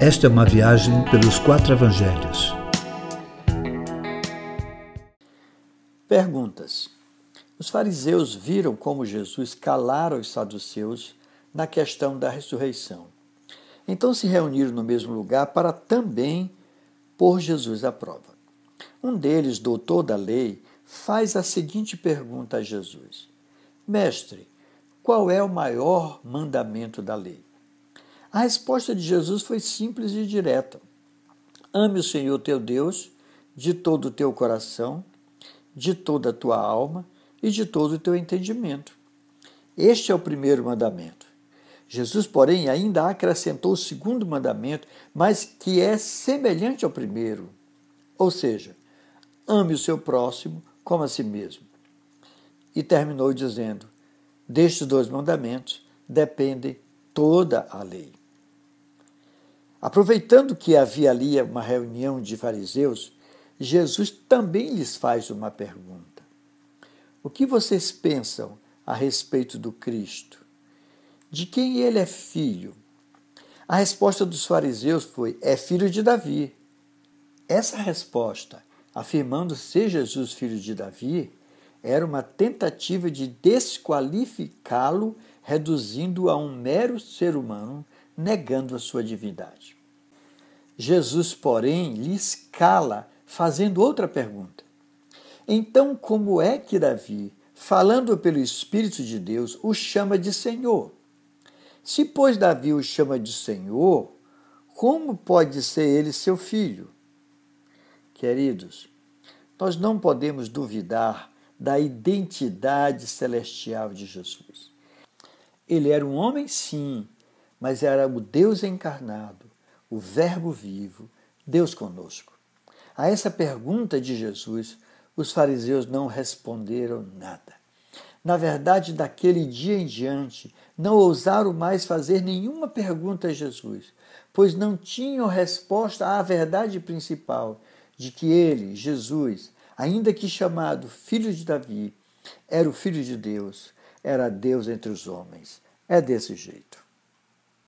Esta é uma viagem pelos quatro evangelhos. Perguntas. Os fariseus viram como Jesus calara os saduceus na questão da ressurreição. Então se reuniram no mesmo lugar para também pôr Jesus à prova. Um deles, doutor da lei, faz a seguinte pergunta a Jesus: Mestre, qual é o maior mandamento da lei? A resposta de Jesus foi simples e direta: Ame o Senhor teu Deus de todo o teu coração, de toda a tua alma e de todo o teu entendimento. Este é o primeiro mandamento. Jesus, porém, ainda acrescentou o segundo mandamento, mas que é semelhante ao primeiro. Ou seja, ame o seu próximo como a si mesmo. E terminou dizendo: Destes dois mandamentos depende toda a lei. Aproveitando que havia ali uma reunião de fariseus, Jesus também lhes faz uma pergunta: O que vocês pensam a respeito do Cristo? De quem ele é filho? A resposta dos fariseus foi: É filho de Davi. Essa resposta, afirmando ser Jesus filho de Davi, era uma tentativa de desqualificá-lo, reduzindo-o a um mero ser humano, negando a sua divindade. Jesus, porém, lhe escala, fazendo outra pergunta. Então, como é que Davi, falando pelo Espírito de Deus, o chama de Senhor? Se, pois, Davi o chama de Senhor, como pode ser ele seu filho? Queridos, nós não podemos duvidar da identidade celestial de Jesus. Ele era um homem, sim, mas era o Deus encarnado, o Verbo vivo, Deus conosco. A essa pergunta de Jesus, os fariseus não responderam nada. Na verdade, daquele dia em diante, não ousaram mais fazer nenhuma pergunta a Jesus, pois não tinham resposta à verdade principal de que ele, Jesus, ainda que chamado filho de Davi, era o filho de Deus, era Deus entre os homens. É desse jeito.